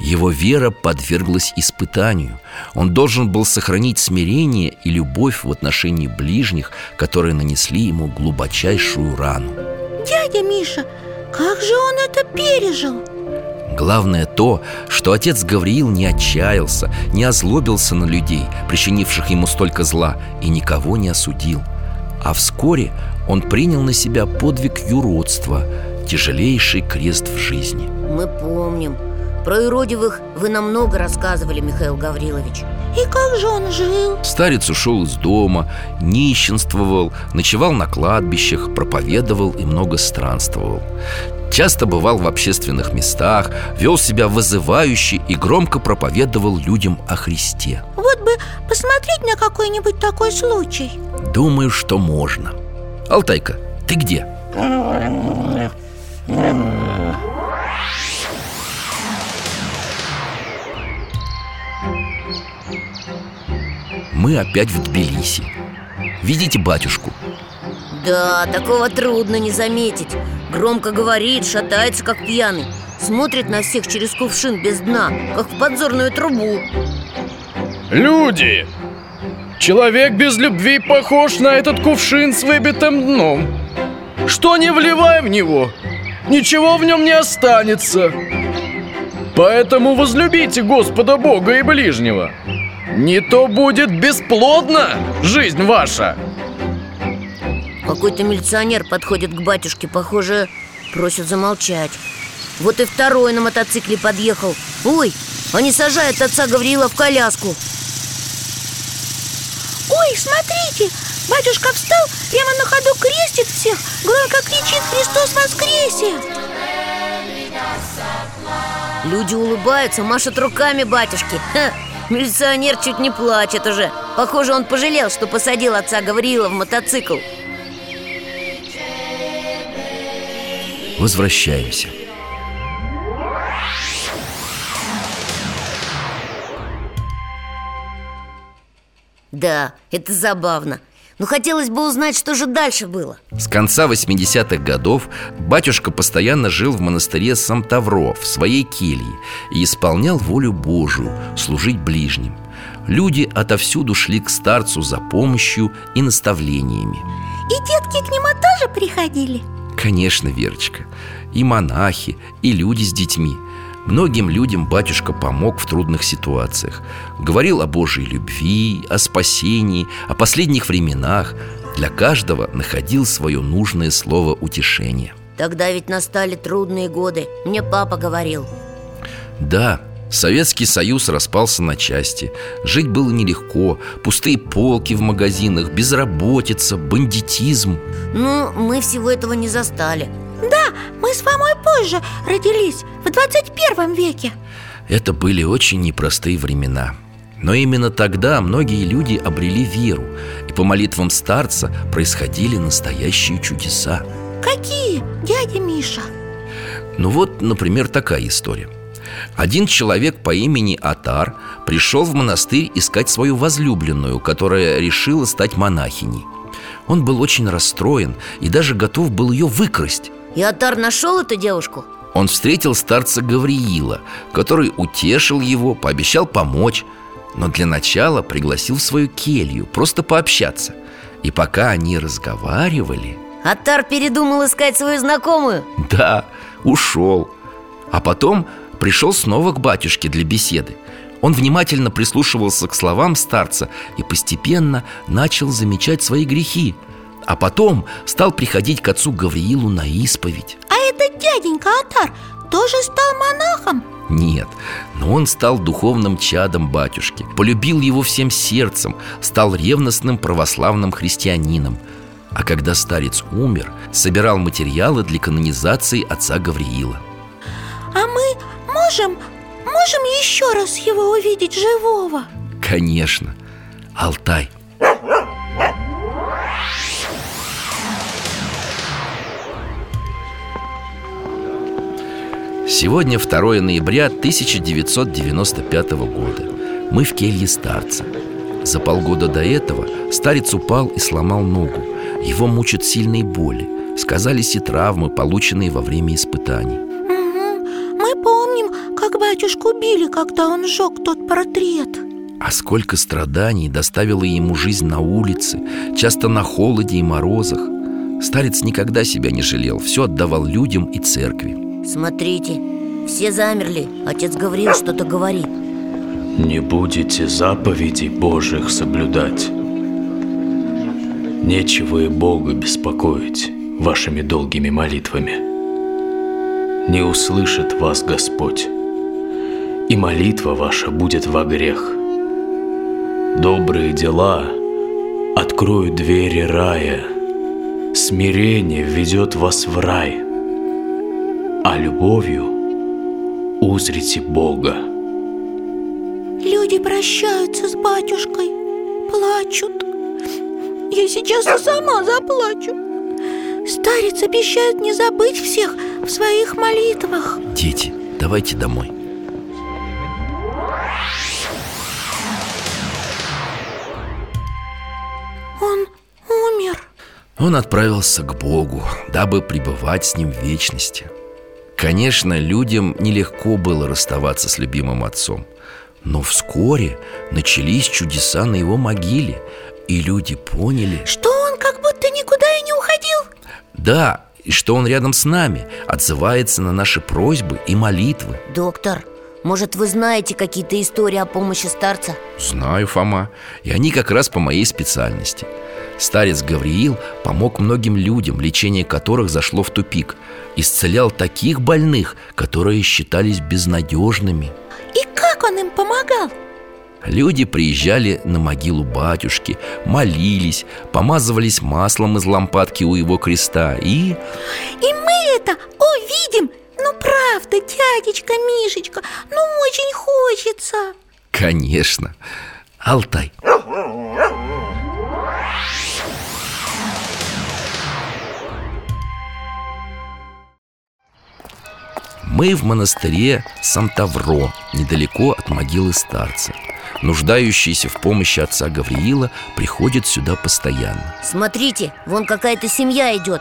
[SPEAKER 4] Его вера подверглась испытанию. Он должен был сохранить смирение и любовь в отношении ближних, которые нанесли ему глубочайшую рану.
[SPEAKER 5] Дядя Миша, как же он это пережил?
[SPEAKER 4] Главное то, что отец Гавриил не отчаялся, не озлобился на людей, причинивших ему столько зла, и никого не осудил. А вскоре он принял на себя подвиг юродства, тяжелейший крест в жизни.
[SPEAKER 3] Мы помним. Про юродивых вы нам много рассказывали, Михаил Гаврилович.
[SPEAKER 5] И как же он жил?
[SPEAKER 4] Старец ушел из дома, нищенствовал, ночевал на кладбищах, проповедовал и много странствовал. Часто бывал в общественных местах, вел себя вызывающе и громко проповедовал людям о Христе.
[SPEAKER 5] Вот бы посмотреть на какой-нибудь такой случай
[SPEAKER 4] Думаю, что можно Алтайка, ты где? Мы опять в Тбилиси Видите батюшку?
[SPEAKER 3] Да, такого трудно не заметить Громко говорит, шатается как пьяный Смотрит на всех через кувшин без дна, как в подзорную трубу
[SPEAKER 14] Люди! Человек без любви похож на этот кувшин с выбитым дном. Что не вливай в него, ничего в нем не останется. Поэтому возлюбите Господа Бога и ближнего. Не то будет бесплодна жизнь ваша.
[SPEAKER 3] Какой-то милиционер подходит к батюшке, похоже, просит замолчать. Вот и второй на мотоцикле подъехал. Ой, они сажают отца Гавриила в коляску
[SPEAKER 5] Ой, смотрите, батюшка встал, прямо на ходу крестит всех Громко кричит «Христос воскресе!»
[SPEAKER 3] Люди улыбаются, машут руками батюшки. Ха, Милиционер чуть не плачет уже. Похоже, он пожалел, что посадил отца Гавриила в мотоцикл.
[SPEAKER 4] Возвращаемся
[SPEAKER 3] Да, это забавно Но хотелось бы узнать, что же дальше было
[SPEAKER 4] С конца 80-х годов батюшка постоянно жил в монастыре Сам-Тавро в своей келье и исполнял волю Божию, служить ближним. Люди отовсюду шли к старцу за помощью и наставлениями.
[SPEAKER 5] И детки к нему тоже приходили?
[SPEAKER 4] Конечно, Верочка, и монахи, и люди с детьми Многим людям батюшка помог в трудных ситуациях. Говорил о Божьей любви, о спасении, о последних временах. Для каждого находил свое нужное слово утешения.
[SPEAKER 3] Тогда ведь настали трудные годы Мне папа говорил.
[SPEAKER 4] Да, Советский Союз распался на части. Жить было нелегко Пустые полки в магазинах, безработица, бандитизм.
[SPEAKER 3] Ну, мы всего этого не застали
[SPEAKER 5] Да, мы с Фомой позже родились, в 21 веке
[SPEAKER 4] Это были очень непростые времена но именно тогда многие люди обрели веру И по молитвам старца происходили настоящие чудеса
[SPEAKER 5] Какие, дядя Миша?
[SPEAKER 4] Ну вот, например, такая история один человек по имени Атар пришел в монастырь искать свою возлюбленную, которая решила стать монахиней. Он был очень расстроен и даже готов был ее выкрасть.
[SPEAKER 3] И Атар нашел эту девушку?
[SPEAKER 4] Он встретил старца Гавриила, который утешил его, пообещал помочь, но для начала пригласил в свою келью, просто пообщаться. И пока они разговаривали...
[SPEAKER 3] Атар передумал искать свою знакомую?
[SPEAKER 4] Да, ушел. А потом пришел снова к батюшке для беседы. Он внимательно прислушивался к словам старца и постепенно начал замечать свои грехи. А потом стал приходить к отцу Гавриилу на исповедь.
[SPEAKER 5] А этот дяденька Атар тоже стал монахом?
[SPEAKER 4] Нет, но он стал духовным чадом батюшки Полюбил его всем сердцем Стал ревностным православным христианином А когда старец умер, собирал материалы для канонизации отца Гавриила
[SPEAKER 5] А мы можем, можем еще раз его увидеть живого?
[SPEAKER 4] Конечно Алтай Сегодня 2 ноября 1995 года. Мы в келье старца. За полгода до этого старец упал и сломал ногу. Его мучат сильные боли. Сказались и травмы, полученные во время испытаний.
[SPEAKER 5] Угу. Мы помним, как батюшку били, когда он сжег тот портрет.
[SPEAKER 4] А сколько страданий доставила ему жизнь на улице Часто на холоде и морозах. Старец никогда себя не жалел Все отдавал людям и церкви
[SPEAKER 3] Смотрите, все замерли. Отец Гавриил что-то говорит.
[SPEAKER 11] Не будете заповедей Божьих соблюдать. Нечего и Бога беспокоить вашими долгими молитвами. Не услышит вас Господь И молитва ваша будет во грех. Добрые дела откроют двери рая. Смирение ведет вас в рай – а любовью узрите Бога.
[SPEAKER 5] Люди прощаются с батюшкой, плачут. Я сейчас и сама заплачу. Старец обещает не забыть всех в своих молитвах.
[SPEAKER 4] Дети, давайте домой.
[SPEAKER 5] Он умер.
[SPEAKER 4] Он отправился к Богу, дабы пребывать с Ним в вечности – Конечно, людям нелегко было расставаться с любимым отцом Но вскоре начались чудеса на его могиле И люди поняли
[SPEAKER 5] Что он как будто никуда и не уходил?
[SPEAKER 4] Да, и что он рядом с нами Отзывается на наши просьбы и молитвы
[SPEAKER 3] Доктор, может вы знаете какие-то истории о помощи старца?
[SPEAKER 4] Знаю, Фома И они как раз по моей специальности Старец Гавриил помог многим людям, лечение которых зашло в тупик Исцелял таких больных, которые считались безнадежными
[SPEAKER 5] И как он им помогал?
[SPEAKER 4] Люди приезжали на могилу батюшки, молились, помазывались маслом из лампадки у его креста и...
[SPEAKER 5] И мы это увидим! Ну правда, дядечка Мишечка, ну очень хочется
[SPEAKER 4] Конечно Алтай Мы в монастыре Сантавро, недалеко от могилы старца. Нуждающиеся в помощи отца Гавриила приходят сюда постоянно.
[SPEAKER 3] Смотрите, вон какая-то семья идет.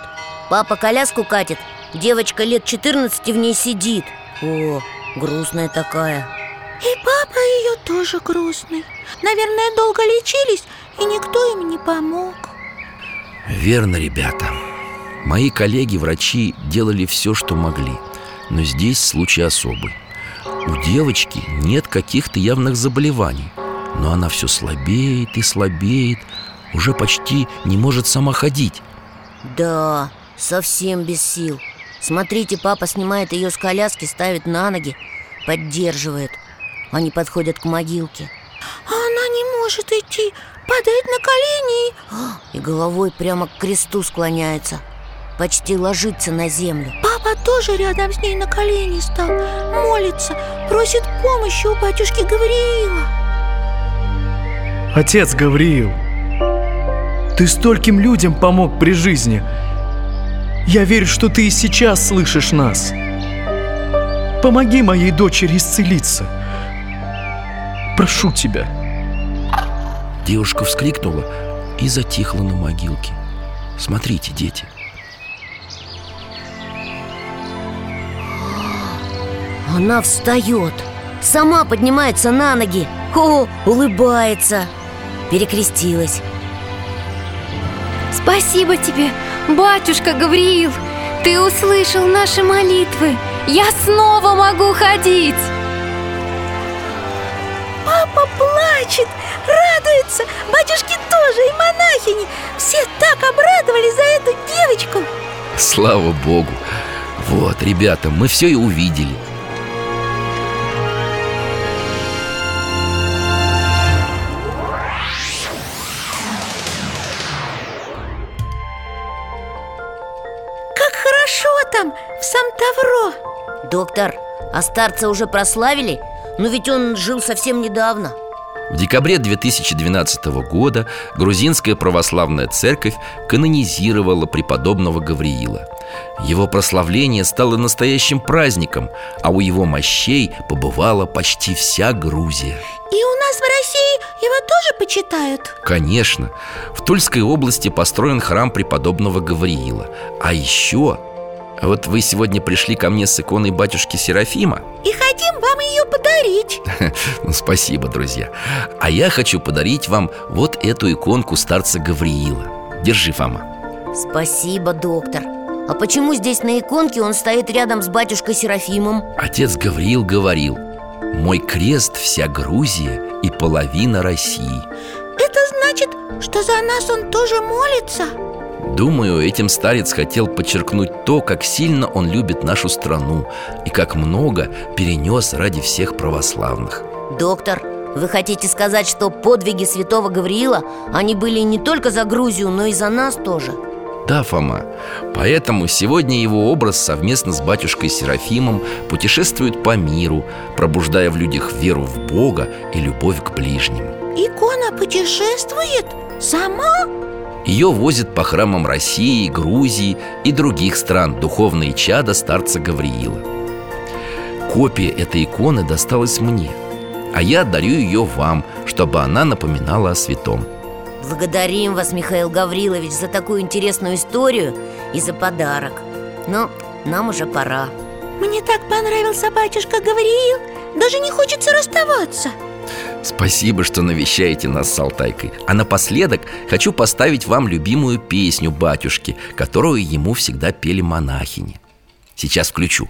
[SPEAKER 3] Папа коляску катит Девочка лет 14 в ней сидит. О, грустная такая.
[SPEAKER 5] И папа ее тоже грустный. Наверное, долго лечились, и никто им не помог.
[SPEAKER 4] Верно, ребята. Мои коллеги-врачи делали все, что могли Но здесь случай особый. У девочки нет каких-то явных заболеваний Но она все слабеет и слабеет Уже почти не может сама ходить.
[SPEAKER 3] Да, совсем без сил. Смотрите, папа снимает ее с коляски, ставит на ноги Поддерживает. Они подходят к могилке.
[SPEAKER 5] А она не может идти, падает на колени.
[SPEAKER 3] И... И головой прямо к кресту склоняется Почти ложится на землю.
[SPEAKER 5] Папа тоже рядом с ней на колени стал Молится, просит помощи у батюшки Гавриила.
[SPEAKER 14] Отец Гавриил, ты стольким людям помог при жизни. Я верю, что ты и сейчас слышишь нас. Помоги моей дочери исцелиться. Прошу тебя.
[SPEAKER 4] Девушка вскрикнула и затихла на могилке. Смотрите, дети
[SPEAKER 3] Она встает Сама поднимается на ноги О, улыбается Перекрестилась.
[SPEAKER 7] Спасибо тебе, батюшка Гавриил. Ты услышал наши молитвы. Я снова могу ходить.
[SPEAKER 5] Папа плачет, радуется. Батюшки тоже и монахини. Все так обрадовались за эту девочку.
[SPEAKER 4] Слава Богу. Вот, ребята, мы все и увидели
[SPEAKER 3] Доктор, а старца уже прославили? Но ведь он жил совсем недавно
[SPEAKER 4] В декабре 2012 года грузинская православная церковь канонизировала преподобного Гавриила. Его прославление стало настоящим праздником, а у его мощей побывала почти вся Грузия.
[SPEAKER 5] И у нас в России его тоже почитают?
[SPEAKER 4] Конечно, в Тульской области построен храм преподобного Гавриила. А еще, вот вы сегодня пришли ко мне с иконой батюшки Серафима?
[SPEAKER 5] И хотим вам ее подарить.
[SPEAKER 4] Ну, спасибо, друзья. А я хочу подарить вам вот эту иконку старца Гавриила. Держи, Фома.
[SPEAKER 3] Спасибо, доктор. А почему здесь на иконке он стоит рядом с батюшкой Серафимом?
[SPEAKER 4] Отец Гавриил говорил Мой крест вся Грузия и половина России
[SPEAKER 5] Это значит, что за нас он тоже молится?
[SPEAKER 4] Думаю, этим старец хотел подчеркнуть то, как сильно он любит нашу страну И как много перенес ради всех православных
[SPEAKER 3] Доктор, вы хотите сказать, что подвиги святого Гавриила Они были не только за Грузию, но и за нас тоже?
[SPEAKER 4] Да, Фома, поэтому сегодня его образ совместно с батюшкой Серафимом путешествует по миру, пробуждая в людях веру в Бога и любовь к ближним.
[SPEAKER 5] Икона путешествует? Сама?
[SPEAKER 4] Ее возят по храмам России, Грузии и других стран духовные чада старца Гавриила. Копия этой иконы досталась мне, а я дарю ее вам, чтобы она напоминала о святом.
[SPEAKER 3] Благодарим вас, Михаил Гаврилович, за такую интересную историю и за подарок Но нам уже пора
[SPEAKER 5] Мне так понравился батюшка Гавриил Даже не хочется расставаться
[SPEAKER 4] Спасибо, что навещаете нас с Алтайкой. А напоследок хочу поставить вам любимую песню батюшки Которую ему всегда пели монахини. Сейчас включу